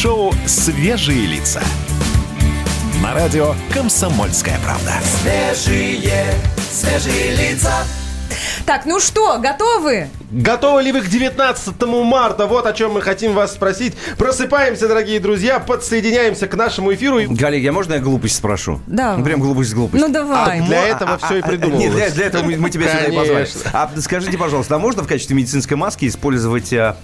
Шоу «Свежие лица». На радио «Комсомольская правда». Свежие, свежие лица. Так, ну что, готовы? Готовы ли вы к 19 марта? Вот о чем мы хотим вас спросить. Просыпаемся, дорогие друзья, подсоединяемся к нашему эфиру. Коллеги, а можно я глупость спрошу? Да. Ну, прям глупость с глупостью. Ну давай. А для этого все и А, придумывалось. Нет, для, для этого мы, мы тебя сюда и позвали. А скажите, пожалуйста, а можно в качестве медицинской маски использовать а,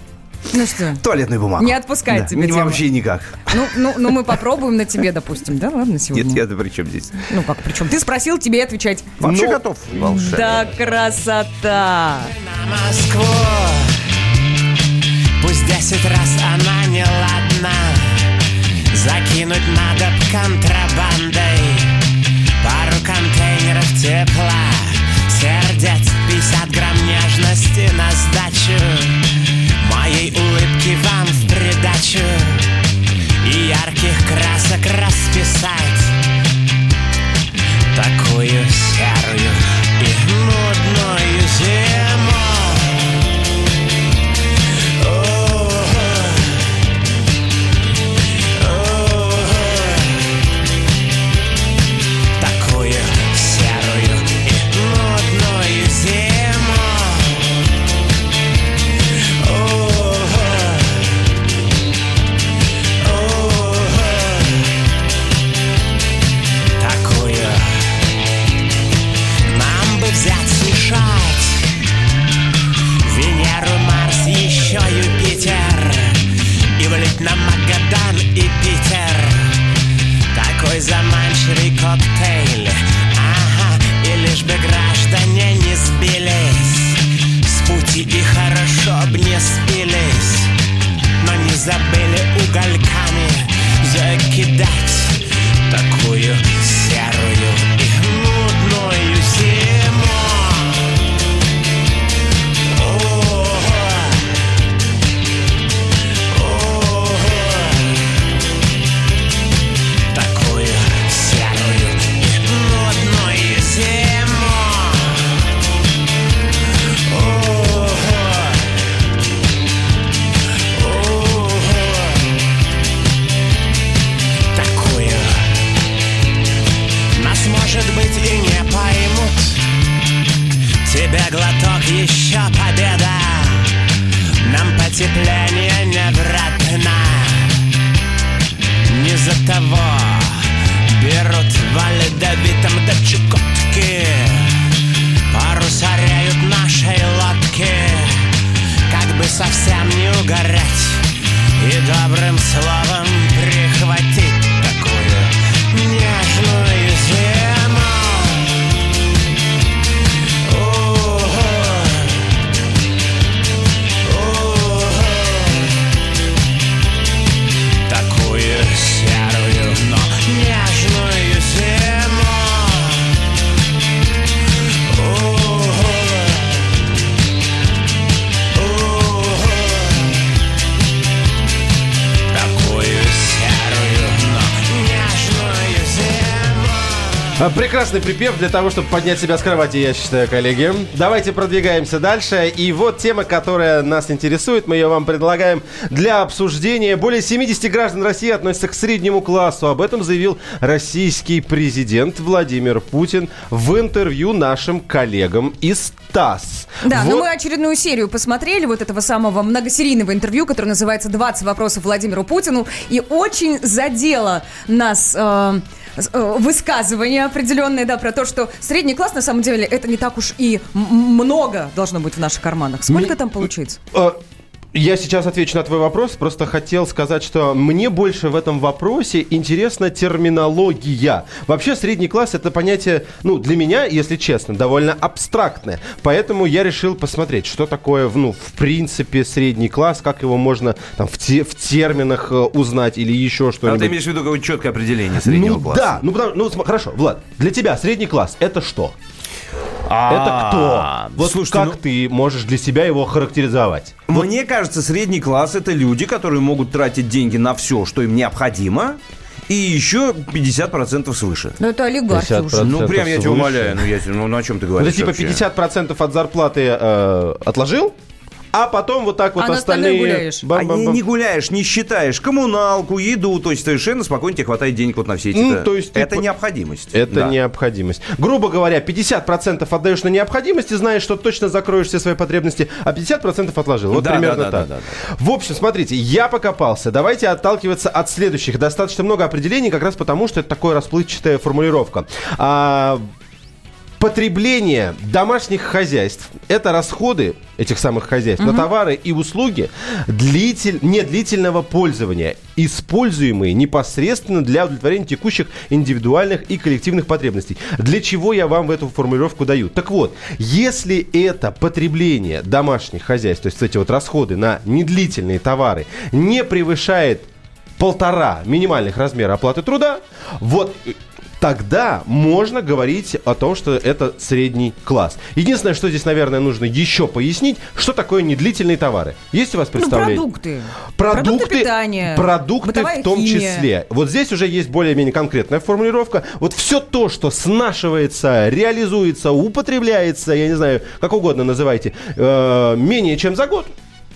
Ну что? туалетную бумагу? Не отпускает Да, тебя не- тема. Вообще никак. Ну, ну, ну, мы попробуем на тебе, допустим. Да, ладно, сегодня. Нет, я-то при чем здесь? Ну как, причем? Ты спросил, тебе отвечать. Вообще Ну, готов, волшебник. Да, красота. на Москву Пусть десять раз она не ладна Закинуть надо контрабандой Пару контейнеров тепла Сердец 50 грамм нежности на сдачу jej ułybki wam Прекрасный припев для того, чтобы поднять себя с кровати, я считаю, коллеги. Давайте продвигаемся дальше. И вот тема, которая нас интересует, мы ее вам предлагаем для обсуждения. Более 70 граждан России относятся к среднему классу. Об этом заявил российский президент Владимир Путин в интервью нашим коллегам из ТАСС. Да, Вот- ну мы очередную серию посмотрели вот этого самого многосерийного интервью, которое называется «20 вопросов Владимиру Путину». И очень задело нас э, э, высказывание определенное, да, про то, что средний класс, на самом деле, это не так уж и много должно быть в наших карманах. Сколько там получается? Я сейчас отвечу на твой вопрос. Просто хотел сказать, что мне больше в этом вопросе интересна терминология. Вообще средний класс это понятие, ну, для меня, если честно, довольно абстрактное. Поэтому я решил посмотреть, что такое, ну, в принципе, средний класс, как его можно там в, те- в терминах э, узнать или еще А что-нибудь. ты имеешь в виду какое-то четкое определение среднего ну класса? да, ну, потому- ну хорошо, Влад, для тебя средний класс это что? А, Это кто? Вот слушайте, как ну, ты можешь для себя его характеризовать? Мне кажется, средний класс это люди, которые могут тратить деньги на все, что им необходимо, и еще 50% свыше. Ну это олигархи 50%. уже. Ну, прям я тебя умоляю. Ну, я, ну, ну, о чем ты Это говоришь типа вообще? 50% от зарплаты э, отложил, а потом вот так вот А остальные... гуляешь. А не, бам-бам-бам. не гуляешь, не считаешь коммуналку, еду, то есть совершенно спокойно тебе хватает денег вот на все эти. Ну, то есть это по- необходимость. Это Да. необходимость. Грубо говоря, 50% отдаешь на необходимость и знаешь, что точно закроешь все свои потребности, а 50% отложил. Вот Да, примерно да, да, так. да, да, В общем, смотрите, я покопался. Давайте отталкиваться от следующих. Достаточно много определений, как раз потому, что это такая расплывчатая формулировка. А, Потребление домашних хозяйств – это расходы этих самых хозяйств на товары и услуги длитель, недлительного пользования, используемые непосредственно для удовлетворения текущих индивидуальных и коллективных потребностей. Для чего я вам эту формулировку даю? Так вот, если это потребление домашних хозяйств, то есть эти вот расходы на недлительные товары, не превышает полтора минимальных размера оплаты труда, вот тогда можно говорить о том, что это средний класс. Единственное, что здесь, наверное, нужно еще пояснить, что такое недлительные товары. Есть у вас Ну, представление? продукты. Продукты, питания. продукты в том химия. числе. Вот здесь уже есть более-менее конкретная формулировка. Вот все то, что снашивается, реализуется, употребляется, я не знаю, как угодно называйте, э, менее чем за год,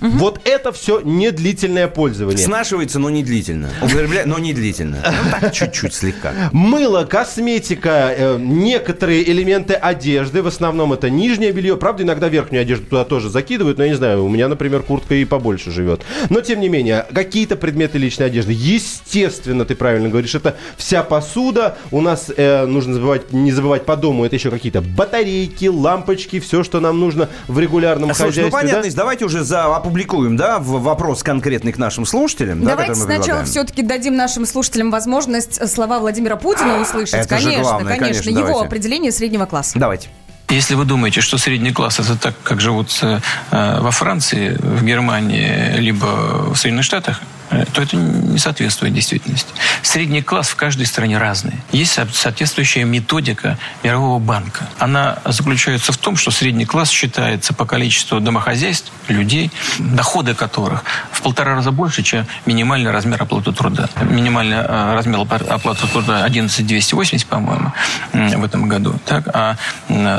вот это все недлительное пользование. Снашивается, но не длительно. Употребляет, но не длительно. Ну, так, чуть-чуть слегка. Мыло, косметика, э, некоторые элементы одежды, в основном это нижнее белье. Правда, иногда верхнюю одежду туда тоже закидывают, но я не знаю, у меня, например, куртка и побольше живет. Но, тем не менее, какие-то предметы личной одежды. Естественно, ты правильно говоришь, это вся посуда. У нас э, нужно забывать, не забывать по дому, это еще какие-то батарейки, лампочки, все, что нам нужно в регулярном Слушай, ну хозяйстве. да? понятно, давайте уже за, опубликуем, да, в- вопрос конкретный к нашим слушателям. да, Давайте мы сначала все-таки дадим нашим слушателям возможность э, слова Владимира Путина услышать. это же конечно, главное, конечно, конечно, Его давайте. определение среднего класса. Давайте. Если вы думаете, что средний класс это так, как живут э, во Франции, в Германии, либо в Соединенных Штатах, э, то это не соответствует действительности. Средний класс в каждой стране разный. Есть со- соответствующая методика Мирового банка. Она заключается в том, что средний класс считается по количеству домохозяйств, людей, доходы которых в полтора раза больше, чем минимальный размер оплаты труда. Минимальный э, размер опла- оплаты труда 11 280, по-моему, в этом году. Так? А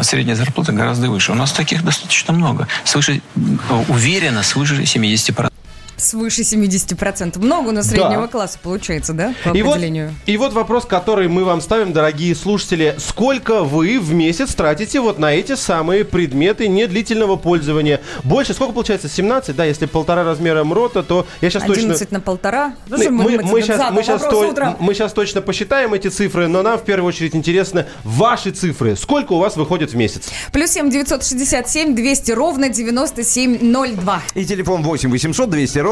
средняя зарплата гораздо выше. У нас таких достаточно много. Свыше, м, уверенно, свыше 70%. Свыше 70%. Много у нас Да. среднего класса получается, да, по И вот, определению? и вот вопрос, который мы вам ставим, дорогие слушатели. Сколько вы в месяц тратите вот на эти самые предметы недлительного пользования? Больше, сколько получается? 17? Да, если полтора размера МРОТа, то я сейчас 11 точно... на полтора. Ну, Мы, мы- мы щас, задал мы, вопрос то- мы щас точно посчитаем эти цифры, но нам в первую очередь интересно ваши цифры. Сколько у вас выходит в месяц? Плюс 7 967 200 ровно 9702. И телефон 8 800 200 ровно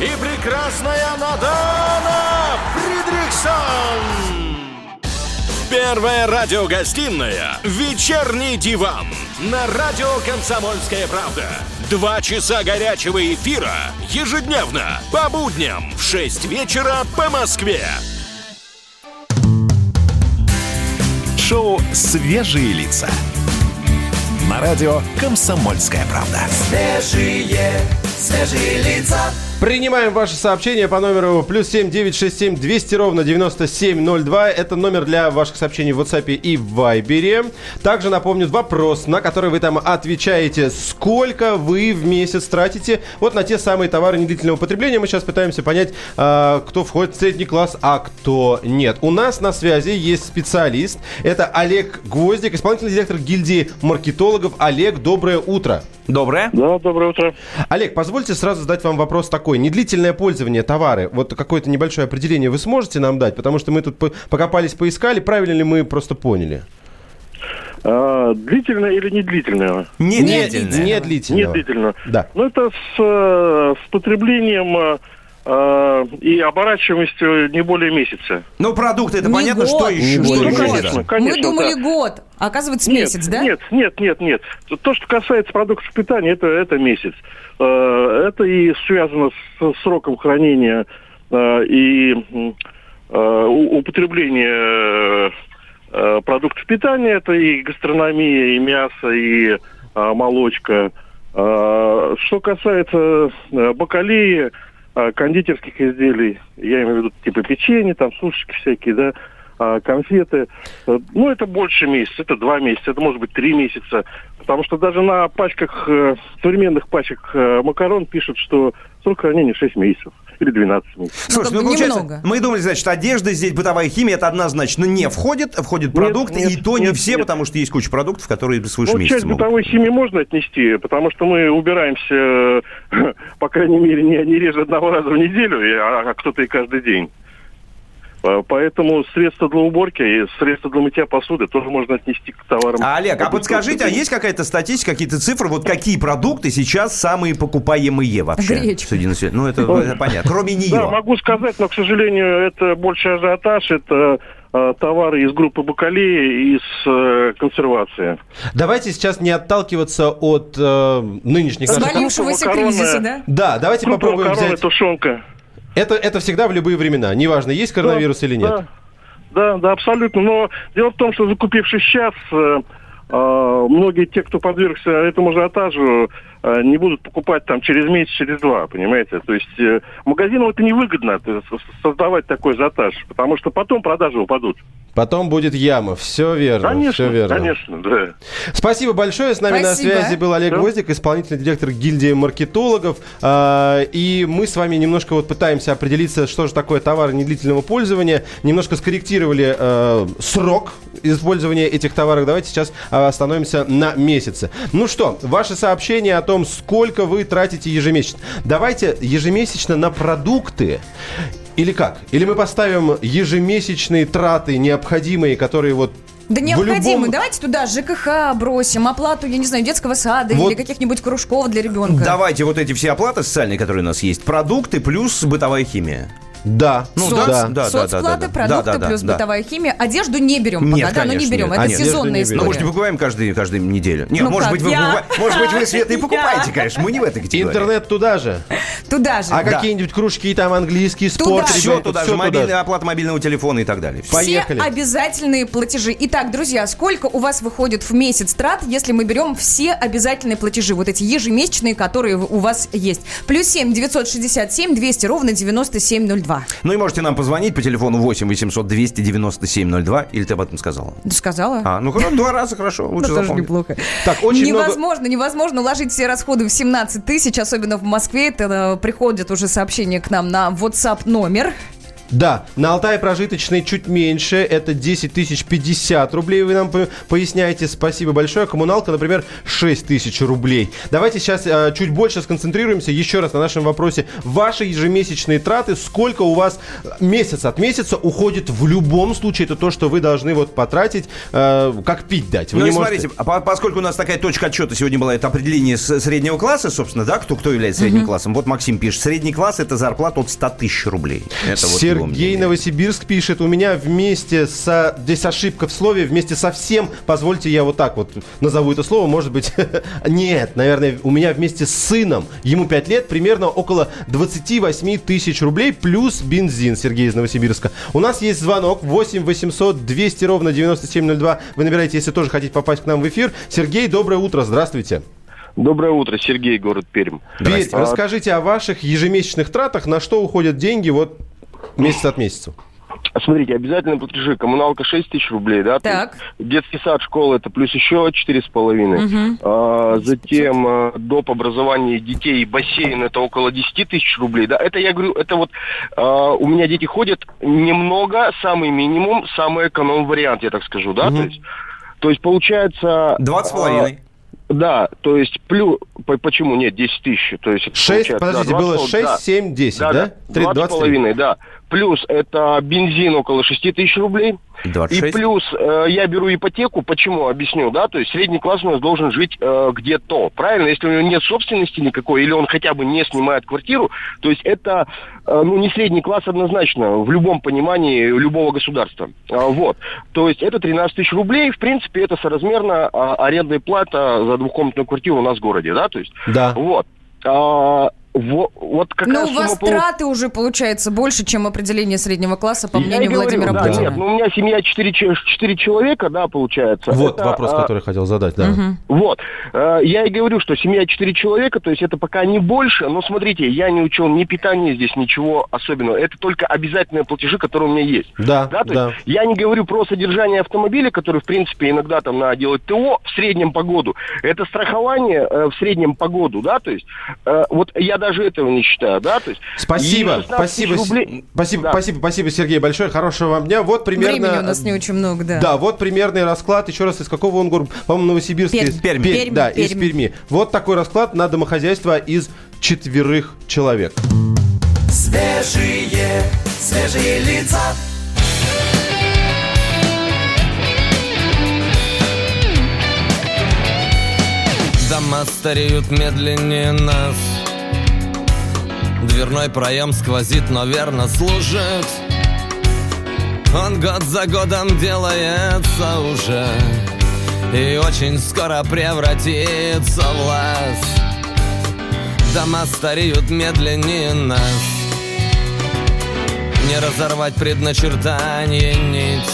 и прекрасная Надана Фридриксон. Первая радиогостинная «Вечерний диван» на радио «Комсомольская правда». Два часа горячего эфира ежедневно по будням в 6 вечера по Москве. Шоу «Свежие лица». На радио «Комсомольская правда». Свежие, свежие лица. Принимаем ваши сообщения по номеру плюс 7 967 200 ровно 9702. Это номер для ваших сообщений в WhatsApp и в Viber. Также напомню вопрос, на который вы там отвечаете. Сколько вы в месяц тратите вот на те самые товары недлительного потребления? Мы сейчас пытаемся понять, а, кто входит в средний класс, а кто нет. У нас на связи есть специалист. Это Олег Гвоздик, исполнительный директор гильдии маркетологов. Олег, доброе утро. Доброе. Да, доброе утро. Олег, позвольте сразу задать вам вопрос такой. Недлительное пользование товары, вот какое-то небольшое определение вы сможете нам дать? Потому что мы тут по- покопались, поискали, правильно ли мы просто поняли? А, длительное или не длительное? Не Не, длительное. не длительного. Не длительно. Да. Ну, это с, э, с потреблением э, и оборачиваемость э, не более месяца. Ну, продукты, это Не понятно, год. что еще? Не Что еще? конечно. Конечно, Мы думали да. год, а оказывается месяц, да? Нет, нет, нет, нет, нет. То, что касается продуктов питания, это, это месяц. Э, Это и связано с сроком хранения э, и э, употребления э, продуктов питания. Это и гастрономия, и мясо, и э, молочка. Э, Что касается э, бакалеи, э, кондитерских изделий, я имею в виду типа печенье, там сушечки всякие, да, а, конфеты. Э, Ну, это больше месяца, это два месяца, это может быть три месяца. Потому что даже на пачках, э, современных пачках э, макарон пишут, что срок хранения 6 месяцев или 12 месяцев. Слушай, ну, бы получается, немного. мы думали, значит, одежда здесь, бытовая химия, это однозначно не входит, входят Нет, продукты, нет, и то не нет, все, нет. потому что есть куча продуктов, которые свыше Ну, месяца часть могут. бытовой химии можно отнести, потому что мы убираемся, по крайней мере, не, не реже одного раза в неделю, а, а кто-то и каждый день. Поэтому средства для уборки и средства для мытья посуды тоже можно отнести к товарам. А, Олег, а подскажите, а есть какая-то статистика, какие-то цифры, вот какие продукты сейчас самые покупаемые вообще? Гречка. среди населения? Ну, это, это понятно. Кроме нее. Да, могу сказать, но, к сожалению, это больше ажиотаж, это э, товары из группы бакалеи, из э, консервации. Давайте сейчас не отталкиваться от э, нынешних. Свалившегося кризиса, да? Да, давайте Крупа попробуем макароны, взять... тушенка. Это, это всегда в любые времена. Неважно, есть коронавирус или нет. Да, да, да, абсолютно. Но дело в том, что закупившись сейчас, э, э, многие те, кто подвергся этому ажиотажу, не будут покупать там через месяц, через два, понимаете? То есть э, магазинам это невыгодно то есть, с- создавать такой ажиотаж, потому что потом продажи упадут. Потом будет яма. Все верно. Конечно, все верно. конечно, да. Спасибо большое. С нами Спасибо. на связи был Олег Да. Гвоздик, исполнительный директор гильдии маркетологов. А, И мы с вами немножко вот пытаемся определиться, что же такое товары недлительного пользования. Немножко скорректировали э, срок использования этих товаров. Давайте сейчас а, остановимся на месяце. Ну что, ваше сообщение о том, сколько вы тратите ежемесячно. Давайте ежемесячно на продукты. Или как? Или мы поставим ежемесячные траты необходимые, которые вот Да в необходимо. любом- Давайте туда ЖКХ бросим, оплату, я не знаю, детского сада Вот. или каких-нибудь кружков для ребенка. Давайте вот эти все оплаты социальные, которые у нас есть, продукты плюс бытовая химия. Да. Ну, Соц- да, да, соцплаты, да, да, да. продукты Да, да, плюс да. бытовая химия. Одежду не берем Нет, пока, да, ну не конечно, берем. нет. Это А, нет, сезонная не история. Ну, можете покупаем каждую, каждую неделю. Нет, Ну может, как, быть, вы, я? может быть, вы, Света, и покупаете, конечно. Мы не в этой категории. Интернет туда же. Туда же. А Да. какие-нибудь кружки, там английский, Туда спорт, же. Все туда же, мобильная оплата мобильного телефона и так далее. Поехали. Все обязательные платежи. Итак, друзья, сколько у вас выходит в месяц трат, если мы берем все обязательные платежи, вот эти ежемесячные, которые у вас есть? Плюс 7 967 200 ровно 9702. Ну и можете нам позвонить по телефону 8 800 297 02. Или ты об этом сказала? Ты сказала? А, ну хорошо, два раза хорошо, лучше Ну, тоже запомнить. неплохо. Так, очень много- невозможно, невозможно уложить все расходы в 17 тысяч, особенно в Москве. Это э, приходят уже сообщения к нам на WhatsApp номер. Да, на Алтае прожиточный чуть меньше, это 10 тысяч 50 рублей, вы нам по- поясняете, спасибо большое. Коммуналка, например, 6 тысяч рублей. Давайте сейчас э, чуть больше сконцентрируемся еще раз на нашем вопросе. Ваши ежемесячные траты, сколько у вас месяц от месяца уходит в любом случае, это то, что вы должны вот потратить, э, как пить дать. Вы Ну не и можете- смотрите, а по- поскольку у нас такая точка отчета сегодня была, это определение среднего класса, собственно, да, кто, кто является средним классом. Вот Максим пишет, средний класс это зарплата от 100 тысяч рублей. Это вот его Сергей мнение. Новосибирск пишет, у меня вместе со... Здесь ошибка в слове, вместе со всем, позвольте я вот так вот назову это слово, может быть... Нет, наверное, у меня вместе с сыном, ему 5 лет, примерно около 28 тысяч рублей плюс бензин, Сергей из Новосибирска. У нас есть звонок 8 800 200 ровно 9702. Вы набираете, если тоже хотите попасть к нам в эфир. Сергей, доброе утро, здравствуйте. Доброе утро, Сергей, город Пермь. Перь, А, расскажите о ваших ежемесячных тратах, на что уходят деньги вот месяц от месяца. Смотрите, обязательно платежи. Коммуналка 6 тысяч рублей, да? Так. Детский сад, школа это плюс еще четыре с половиной. А, Затем а, доп. образование детей и бассейн это около 10 тысяч рублей. Да? Это я говорю, это вот а, у меня дети ходят немного, самый минимум, самый эконом вариант, я так скажу, да? То есть, то есть получается... 20 с а, половиной. Да, то есть плюс... по- Почему нет, 10 тысяч? То есть, это 6, получается, да, подождите, 20 было пол- 6, да. 7, 10, да? Да, Три- 20 с 23. половиной, да. Плюс это бензин около 6 тысяч рублей. 26. И плюс э, я беру ипотеку, почему, объясню, да, то есть средний класс у нас должен жить э, где-то, правильно? Если у него нет собственности никакой, или он хотя бы не снимает квартиру, то есть это ну, не средний класс однозначно, в любом понимании любого государства. А, Вот. То есть это 13 тысяч рублей, в принципе, это соразмерно а, арендная плата за двухкомнатную квартиру у нас в городе, да, то есть. Да. Вот. Во- вот какая Но Ну, у вас сумма получ- траты уже получается больше, чем определение среднего класса, по Я мнению говорю, Владимира да, Путина. Нет, ну у меня семья 4, человека, да, получается. Вот Это, вопрос, а, который хотел задать, да. Мгм. Вот. Э, Я и говорю, что семья 4 человека, то есть это пока не больше, но смотрите, я не учел ни питания здесь, ничего особенного. Это только обязательные платежи, которые у меня есть. Да, Да, то да. есть я не говорю про содержание автомобиля, который, в принципе, иногда там надо делать ТО в среднем по году. Это страхование э, в среднем по году, да, то есть э, вот я даже этого не считаю, да, то есть... Спасибо, и 16 тысяч спасибо, рублей- спасибо, Да. спасибо, спасибо, Сергей, большое, хорошего вам дня. Вот примерно... Времени у нас не очень много, да. Да, вот примерный расклад. Еще раз, из какого он города? По-моему, Новосибирск. Пермь. из- Пермь. Пермь, Пермь, Да, из Пермь. Перми. Вот такой расклад на домохозяйство из четверых человек. Свежие, свежие лица. Дома стареют медленнее нас Дверной проем сквозит, но верно служит. Он год за годом делается уже. И очень скоро превратится в лаз. Дома стареют медленнее нас. Не разорвать предначертание нить.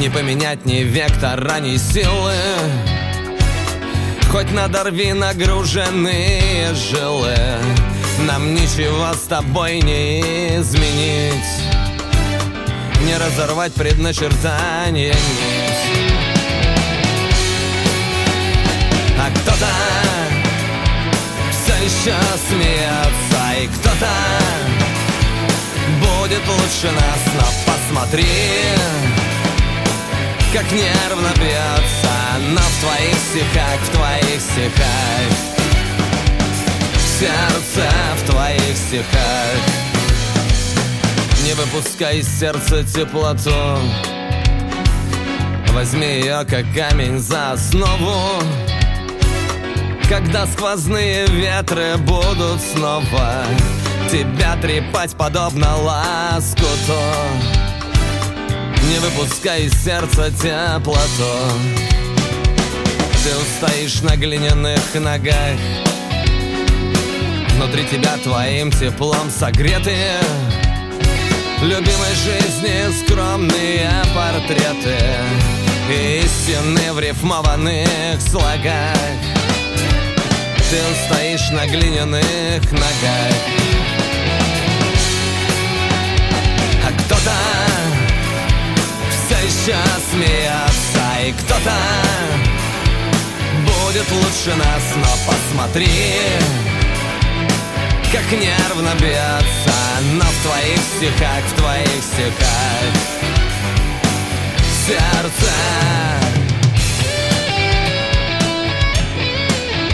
Не поменять ни вектора, ни силы Хоть надорви нагруженные жилы Нам ничего с тобой не изменить. Не разорвать предначертание нить А кто-то все еще смеется И кто-то будет лучше нас. Но посмотри как нервно бьется Но в твоих стихах, в твоих стихах. Сердце в твоих стихах. Не выпускай из сердца теплоту. Возьми ее как камень за основу. Когда сквозные ветры будут снова Тебя трепать подобно ласкуту не выпускай из сердца теплоту Ты устоишь на глиняных ногах. Внутри тебя твоим теплом согретые Любимой жизни скромные портреты Истины в рифмованных слогах. Ты устоишь на глиняных ногах. А кто-то все еще смеется И кто-то будет лучше нас Но посмотри, как нервно бьется Но в твоих стихах, в твоих стихах Сердце.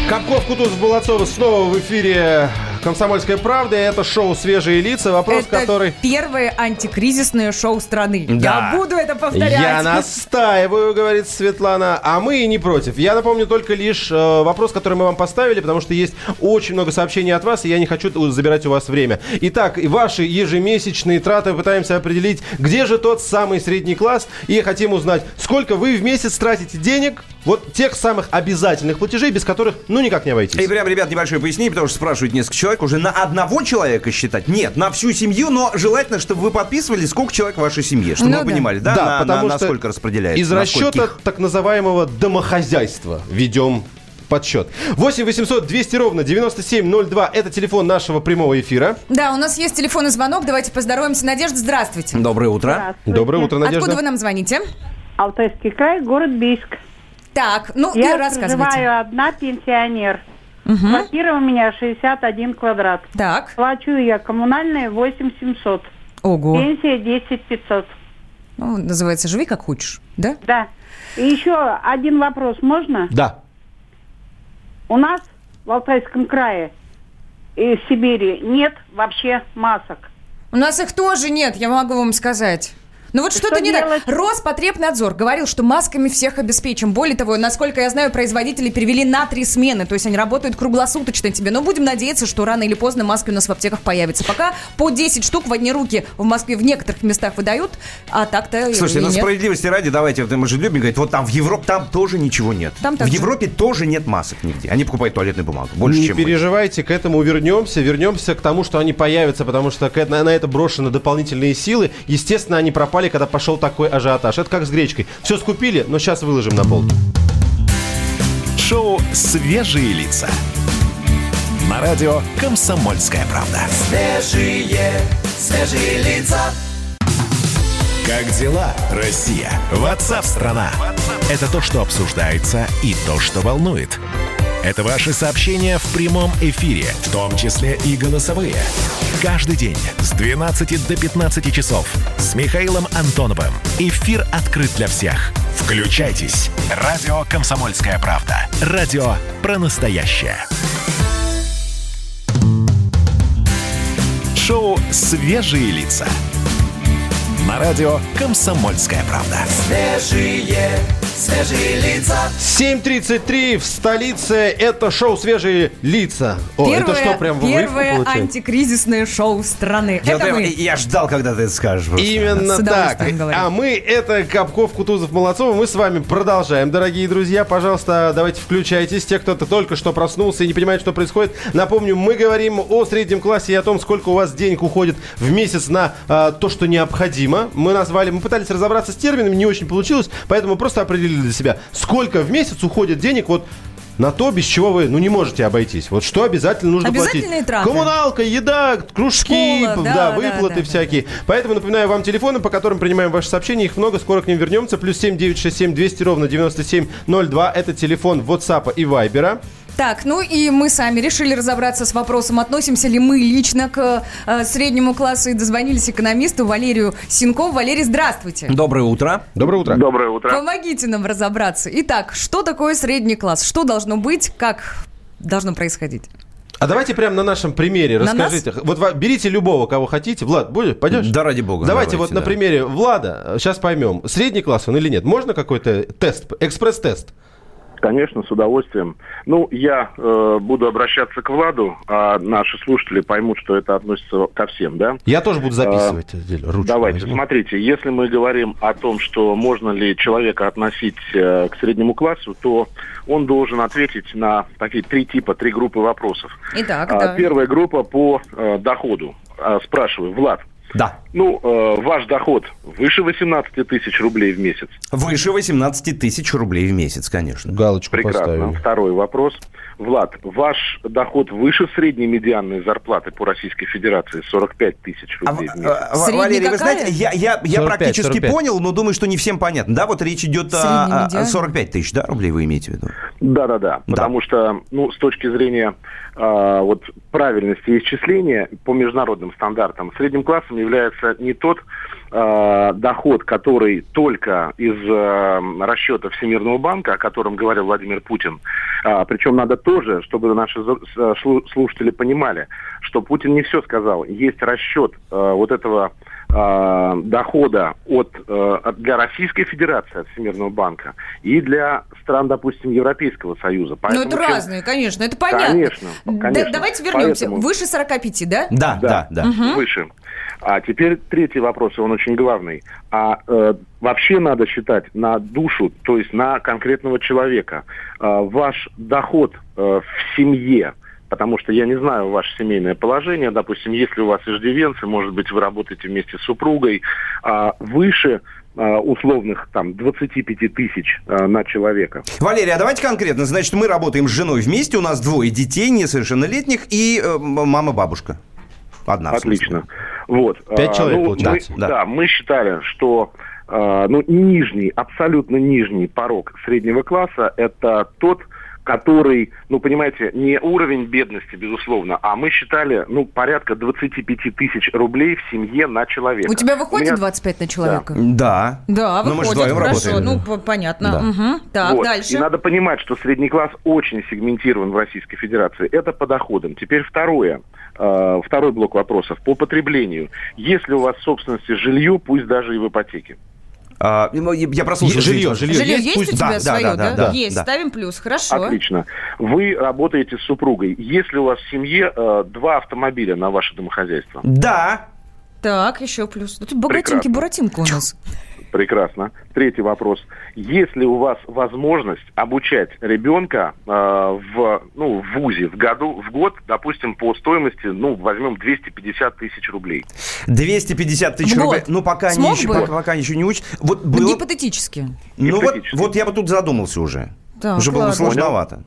Капков, Кутузов, Булацова снова в эфире «Комсомольская правда». Это шоу «Свежие лица». Вопрос, это который... первое антикризисное шоу страны. Да. Я буду это повторять. Я настаиваю, говорит Светлана, а мы и не против. Я напомню только лишь э, вопрос, который мы вам поставили, потому что есть очень много сообщений от вас, и я не хочу забирать у вас время. Итак, ваши ежемесячные траты пытаемся определить, где же тот самый средний класс, и хотим узнать, сколько вы в месяц тратите денег, вот тех самых обязательных платежей, без которых, ну, никак не обойтись. И прям, ребят, небольшое пояснение, потому что спрашивают несколько человек, уже на одного человека считать? Нет, на всю семью, но желательно, чтобы вы подписывали, сколько человек в вашей семье, чтобы Ну вы да. понимали, да, Да, на, потому на- что насколько распределяется. Из расчета скольких. так называемого домохозяйства ведем подсчет. 8 800 200 ровно 9702 это телефон нашего прямого эфира. Да, у нас есть телефонный звонок. Давайте поздороваемся. Надежда, здравствуйте. Доброе утро. Здравствуйте. Доброе утро, Надежда. Откуда вы нам звоните? Алтайский край, город Бийск. Так, ну Я и рассказывайте. проживаю одна, пенсионер. Квартира у меня 61 квадрат. Так, Плачу я коммунальные 8700. ого. Пенсия 10 500. Ну, называется «Живи как хочешь», да? Да. И еще один вопрос можно? Да. У нас в Алтайском крае и в Сибири нет вообще масок. У нас их тоже нет, я могу вам сказать. Ну вот что-то не так. Роспотребнадзор говорил, что масками всех обеспечим. Более того, насколько я знаю, производители перевели на три смены. То есть они работают круглосуточно тебе. Но будем надеяться, что рано или поздно маски у нас в аптеках появятся. Пока по 10 штук в одни руки в Москве в некоторых местах выдают, а так-то Слушайте, и на нет. справедливости ради, давайте, мы же любим говорить, вот там в Европе, там тоже ничего нет. Там в. Европе тоже нет масок нигде. Они покупают туалетную бумагу. Больше, не чем мы. переживайте, к этому вернемся. Вернемся к тому, что они появятся, потому что на это брошены дополнительные силы. Естественно, они пропали, когда пошел такой ажиотаж. Это как с гречкой. Все скупили, но сейчас выложим на полки. Шоу «Свежие лица». На радио «Комсомольская правда». Свежие, свежие лица. Как дела, Россия? Ватсап-страна! Это то, что обсуждается и то, что волнует. Это ваши сообщения в прямом эфире, в том числе и голосовые. Каждый день с 12 до 15 часов с Михаилом Антоновым. Эфир открыт для всех. Включайтесь. Радио «Комсомольская правда». Радио про настоящее. Шоу «Свежие лица». На радио «Комсомольская правда». Свежие, свежие лица. 7.33 в столице. Это шоу «Свежие лица». О, Первое, это что, прям первое получается? антикризисное шоу страны. Я, это прям- мы. я ждал, когда ты это скажешь. просто. Именно так. говорю. А мы, это Капков, Кутузов, Молодцова. Мы с вами продолжаем, дорогие друзья. Пожалуйста, давайте включайтесь. Те, кто только что проснулся и не понимает, что происходит. Напомню, мы говорим о среднем классе и о том, сколько у вас денег уходит в месяц на а, то, что необходимо. Мы назвали, мы пытались разобраться с терминами, не очень получилось, поэтому просто определили для себя, сколько в месяц уходит денег вот на то, без чего вы, ну, не можете обойтись. Вот что обязательно нужно Обязательные платить. траты. Коммуналка, еда, кружки, Школа, да, да, выплаты да, да, всякие. Поэтому напоминаю вам телефоны, по которым принимаем ваши сообщения. Их много, скоро к ним вернемся. Плюс 7 967 200 ровно 9702. Это телефон WhatsApp и Viber. Так, ну и мы сами решили разобраться с вопросом, относимся ли мы лично к э, среднему классу и дозвонились экономисту Валерию Синкову. Валерий, здравствуйте. Доброе утро. Доброе утро. Доброе утро. Помогите нам разобраться. Итак, что такое средний класс? Что должно быть? Как должно происходить? А давайте прямо на нашем примере На расскажите. Вот ва- берите любого, кого хотите. Влад, будешь? Пойдешь? Да, ради бога. Давайте, вот на да. примере Влада, сейчас поймем, средний класс он или нет. Можно какой-то тест, экспресс-тест? Конечно, с удовольствием. Ну, я э, буду обращаться к Владу, а наши слушатели поймут, что это относится ко всем, да? Я тоже буду записывать. отдельно, ручку Давайте, возьму. смотрите, если мы говорим о том, что можно ли человека относить э, к среднему классу, то он должен ответить на такие три типа, три группы вопросов. Итак, А, да. Первая группа по э, доходу. А, спрашиваю, Влад, Да. ну, э, ваш доход выше 18 тысяч рублей в месяц? Выше 18 тысяч рублей в месяц, конечно. Галочку Прекрасно. поставим. Второй вопрос. Влад, ваш доход выше средней медианной зарплаты по Российской Федерации 45 тысяч А, рублей в месяц? а, Средний Валерий, вы какая? знаете, я, я, я 45, практически 45. понял, но думаю, что не всем понятно. Да, вот речь идет о, Средний о- о медиан. 45 тысяч, да, рублей вы имеете в виду? Да-да-да, потому что, ну, с точки зрения а, вот правильности исчисления по международным стандартам, средним классом является не тот а, доход, который только из а, расчета Всемирного банка, о котором говорил Владимир Путин. А, причем надо тоже, чтобы наши слушатели понимали, что Путин не все сказал. Есть расчет а, вот этого а, дохода от, э, от- для Российской Федерации от Всемирного банка и для стран, допустим, Европейского Союза. Ну, Поэтому это чем- разные, конечно, это понятно. Конечно, Да- конечно. давайте вернемся. Поэтому- Выше 45, да? Да, да, да. выше. А теперь третий вопрос, и он очень главный. А э, вообще надо считать на душу, то есть на конкретного человека. А, ваш доход э, в семье, потому что я не знаю ваше семейное положение, допустим, если у вас иждивенцы, может быть, вы работаете вместе с супругой, а, выше а, условных там 25 тысяч а, на человека. Валерий, а давайте конкретно. Значит, мы работаем с женой вместе, у нас двое детей несовершеннолетних и э, мама-бабушка. Одна. Отлично. Вот. Пять А, человек ну, получается. мы- Да. да. мы считали, что а, ну, нижний, абсолютно нижний порог среднего класса – это тот, который, ну, понимаете, не уровень бедности, безусловно, а мы считали, ну, порядка 25 тысяч рублей в семье на человека. У тебя выходит У меня- 25 на человека? Да. Да, Но мы же выходит, вдвоем хорошо. работаем. Ну, понятно. Да. Мгм. Так, Вот. дальше. И надо понимать, что средний класс очень сегментирован в Российской Федерации. Это по доходам. Теперь второе. Э, Второй блок вопросов. По потреблению. Если у вас в собственности жилье, пусть даже и в ипотеке. А, ну, я прослушал. Жилье, жилье. Жилье есть? есть, Пусть- у тебя Да, свое, да, да? да, да, есть, да. ставим плюс, хорошо. Отлично. Вы работаете с супругой. Если у вас в семье э, два автомобиля на ваше домохозяйство, Да. Так, еще плюс. Ну, Тут богатенький Прекрасно. Буратинка у нас. Прекрасно. Третий вопрос. Если у вас возможность обучать ребенка э, в, ну, в ВУЗе в году, в год, допустим, по стоимости, ну, возьмем 250 тысяч рублей. 250 тысяч рублей. Ну, пока они Смог еще, бы? пока, пока еще не учат. Вот Ну, было... Гипотетически. Ну, вот, Гипотетически. вот я бы тут задумался уже. Так, уже было бы сложновато.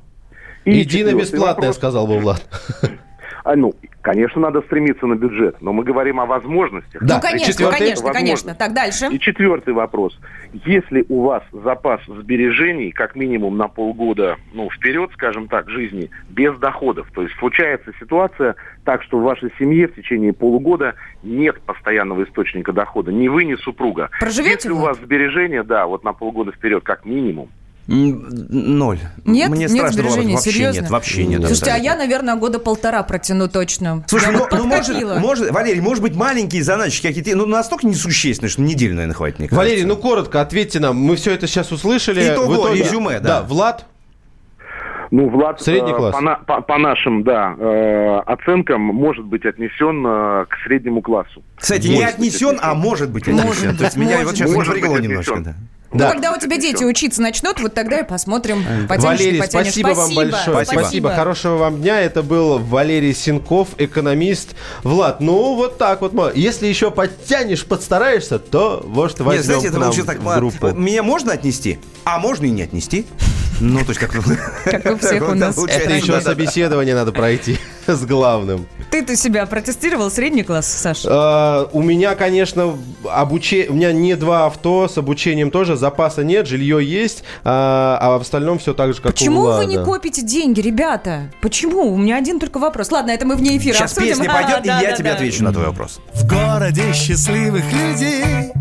И Едино четвертый бесплатное, вопрос. сказал бы Влад. А, ну, конечно, надо стремиться на бюджет, но мы говорим о возможностях. Да, ну, конечно, четвертый- конечно, конечно. Так, дальше. И четвертый вопрос. Если у вас запас сбережений, как минимум на полгода, ну, вперед, скажем так, жизни, без доходов, то есть случается ситуация так, что в вашей семье в течение полугода нет постоянного источника дохода, ни вы, ни супруга. Проживете Если у вы? вас сбережения, да, вот на полгода вперед, как минимум, Ноль. Нет? Мне Нет страшно сбережений? Вообще Серьезно? нет, вообще нет. Слушайте, а абсолютно. я, наверное, года полтора протяну точно. Слушай, Я ну, вот ну, может, может, Валерий, может быть, маленькие заначки какие-то, ну, настолько несущественные, что неделю, наверное, хватит, мне кажется. Валерий, ну коротко ответьте нам. Мы все это сейчас услышали. Итого, В итоге- резюме, да. Влад, Ну, Влад, Средний э, класс. По, по- по нашим, да, э, оценкам может быть отнесен э, к среднему классу. Кстати, Может не быть отнесен, а может быть Может отнесен. быть, То есть меня может вот сейчас напрягло Может немножко, отнесен. Да. Ну, Да. когда у тебя дети учиться начнут, вот тогда и посмотрим, потянешь, не Валерий, потянешь. спасибо, вам большое. Спасибо. Хорошего вам дня. Это был Валерий Синков, экономист. Влад, ну вот так вот. Если еще подтянешь, подстараешься, то, может, возьмем Нет, знаете, к это нам так, группу. меня можно отнести, а можно и не отнести. Ну, то есть как... Как у всех у нас. Это еще собеседование надо пройти с главным. Ты-то себя протестировал, средний класс, Саша? У меня, конечно, обучение, у меня не два авто с обучением тоже, запаса нет, жилье есть, а а в остальном все так же, как у Почему вы не копите деньги, ребята? Почему? У меня один только вопрос. Ладно, это мы вне эфира Сейчас обсудим. песня пойдет, и я тебе отвечу на твой вопрос. В городе счастливых людей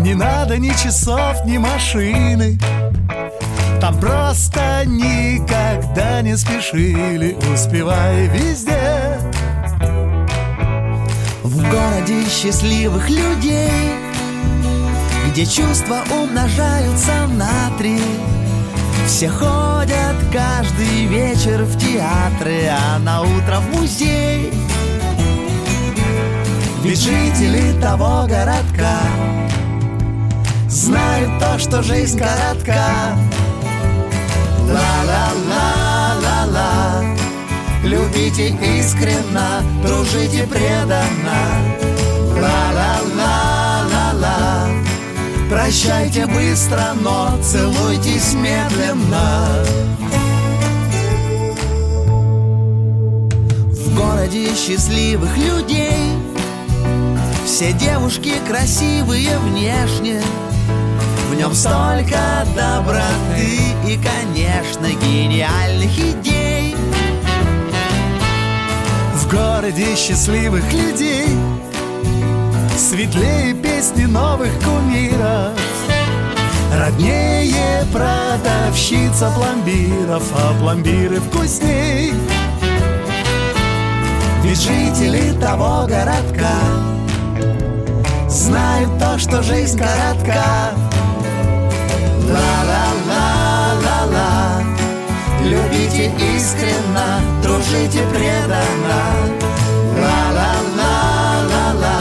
Не надо ни часов, ни машины Там просто никогда не спешили Успевая везде. В городе счастливых людей Где чувства умножаются на три. Все ходят каждый вечер в театры, а на утро в музей. Ведь жители того городка Знают то, что жизнь коротка Ла-ла-ла-ла-ла Любите искренно, дружите преданно. Ла-ла-ла-ла-ла Прощайте быстро, но целуйтесь медленно. В городе счастливых людей Все девушки красивые внешне В нем столько доброты и, конечно, гениальных идей. В городе счастливых людей Светлее песни новых кумиров. Роднее продавщица пломбиров А пломбиры вкусней. Ведь жители того городка Знают то, что жизнь коротка Любите искренно, дружите преданно. Ла-ла-ла-ла-ла.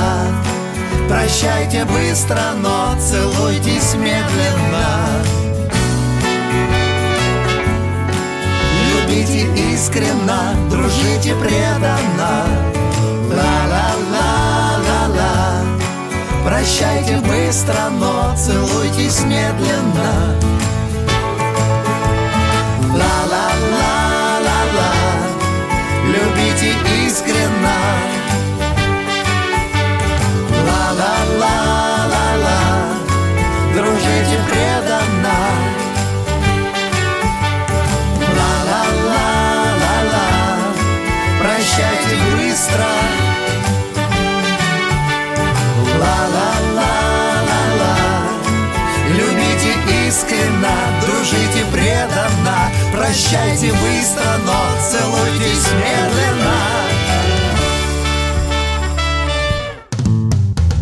Прощайте быстро, но целуйтесь медленно. Любите искренно, дружите преданно. Ла-ла-ла-ла-ла. Прощайте быстро, но целуйтесь медленно прощайте быстро, но целуйтесь медленно.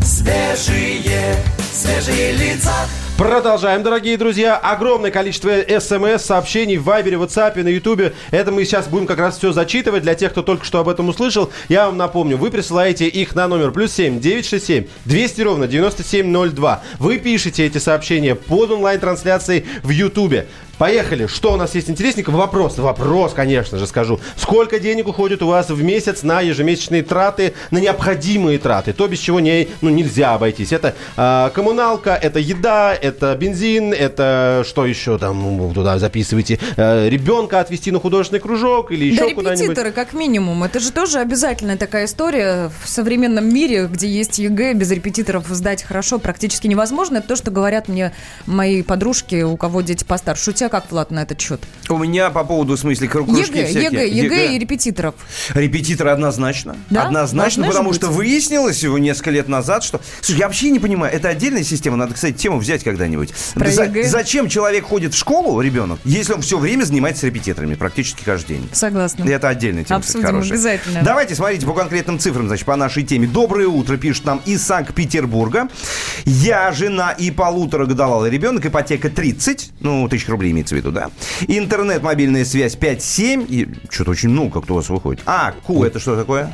Свежие, свежие лица. Продолжаем, дорогие друзья. Огромное количество смс-сообщений в Вайбере, WhatsApp, на Ютубе. Это мы сейчас будем как раз все зачитывать. Для тех, кто только что об этом услышал, я вам напомню, вы присылаете их на номер плюс 7 967 200 ровно 9702. Вы пишете эти сообщения под онлайн-трансляцией в Ютубе. Поехали. Что у нас есть интересненького? Вопрос. Вопрос, конечно же, скажу. Сколько денег уходит у вас в месяц на ежемесячные траты, на необходимые траты? То, без чего не, ну, нельзя обойтись. Это э, коммуналка, это еда, это бензин, это что еще там ну, туда записывайте? Э, ребенка отвезти на художественный кружок или еще да, куда-нибудь? репетиторы, как минимум. Это же тоже обязательная такая история в современном мире, где есть ЕГЭ, без репетиторов сдать хорошо практически невозможно. Это то, что говорят мне мои подружки, у кого дети постарше. У тебя как, Влад, на этот счет? У меня по поводу, в смысле, кру- кружки ЕГЭ, всякие. ЕГЭ, ЕГЭ и репетиторов. Репетиторы однозначно. Да? Однозначно, Должны потому быть. что выяснилось всего несколько лет назад, что... Слушай, я вообще не понимаю, это отдельная система, надо, кстати, тему взять когда-нибудь. Про За- ЕГЭ? Зачем человек ходит в школу, ребенок, если он все время занимается репетиторами, практически каждый день? Согласна. Это отдельная тема, кстати, Обсудим хорошая. обязательно. Давайте смотрите по конкретным цифрам, значит, по нашей теме. Доброе утро, пишет нам из Санкт-Петербурга. Я жена и полутора годовалый ребенок, ипотека 30, ну, тысяч рублей имеется в виду, да. Интернет, мобильная связь 5-7, и что-то очень много как-то у вас выходит. А, Ку, это что такое?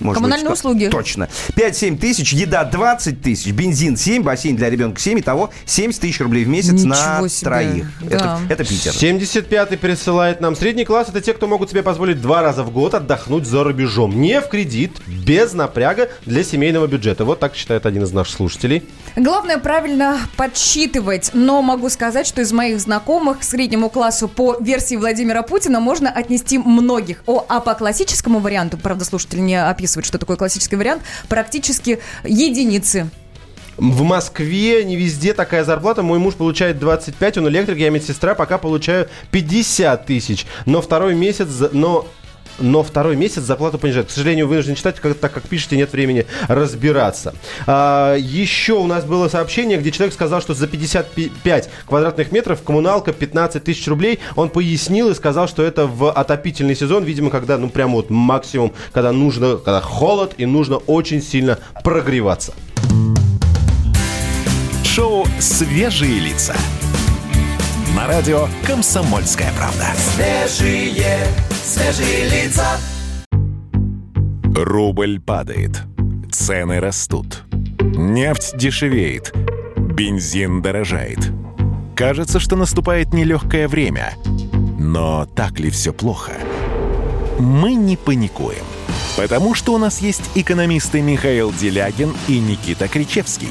Может Коммунальные быть, услуги. Точно. 5-7 тысяч, еда 20 тысяч, бензин 7, бассейн для ребенка 7, итого 70 тысяч рублей в месяц на Ничего себе. троих. Да. Это, это Питер. 75-й присылает нам. Средний класс – это те, кто могут себе позволить два раза в год отдохнуть за рубежом. Не в кредит, без напряга для семейного бюджета. Вот так считает один из наших слушателей. Главное правильно подсчитывать. Но могу сказать, что из моих знакомых к среднему классу по версии Владимира Путина можно отнести многих. О, а по классическому варианту, правда, слушатель не описывает, что такое классический вариант, практически единицы. В Москве не везде такая зарплата. Мой муж получает 25, он электрик, я медсестра, пока получаю 50 тысяч. Но второй месяц, но но второй месяц зарплату понижают. К сожалению, вынужден читать, как- так как пишете, нет времени разбираться. А, еще у нас было сообщение, где человек сказал, что за 55 квадратных метров коммуналка 15 тысяч рублей. Он пояснил и сказал, что это в отопительный сезон, видимо, когда, ну, прям вот максимум, когда нужно, когда холод и нужно очень сильно прогреваться. Шоу «Свежие лица». На радио «Комсомольская правда». Свежие, свежие лица. Рубль падает. Цены растут. Нефть дешевеет. Бензин дорожает. Кажется, что наступает нелегкое время. Но так ли все плохо? Мы не паникуем. Потому что у нас есть экономисты Михаил Делягин и Никита Кричевский.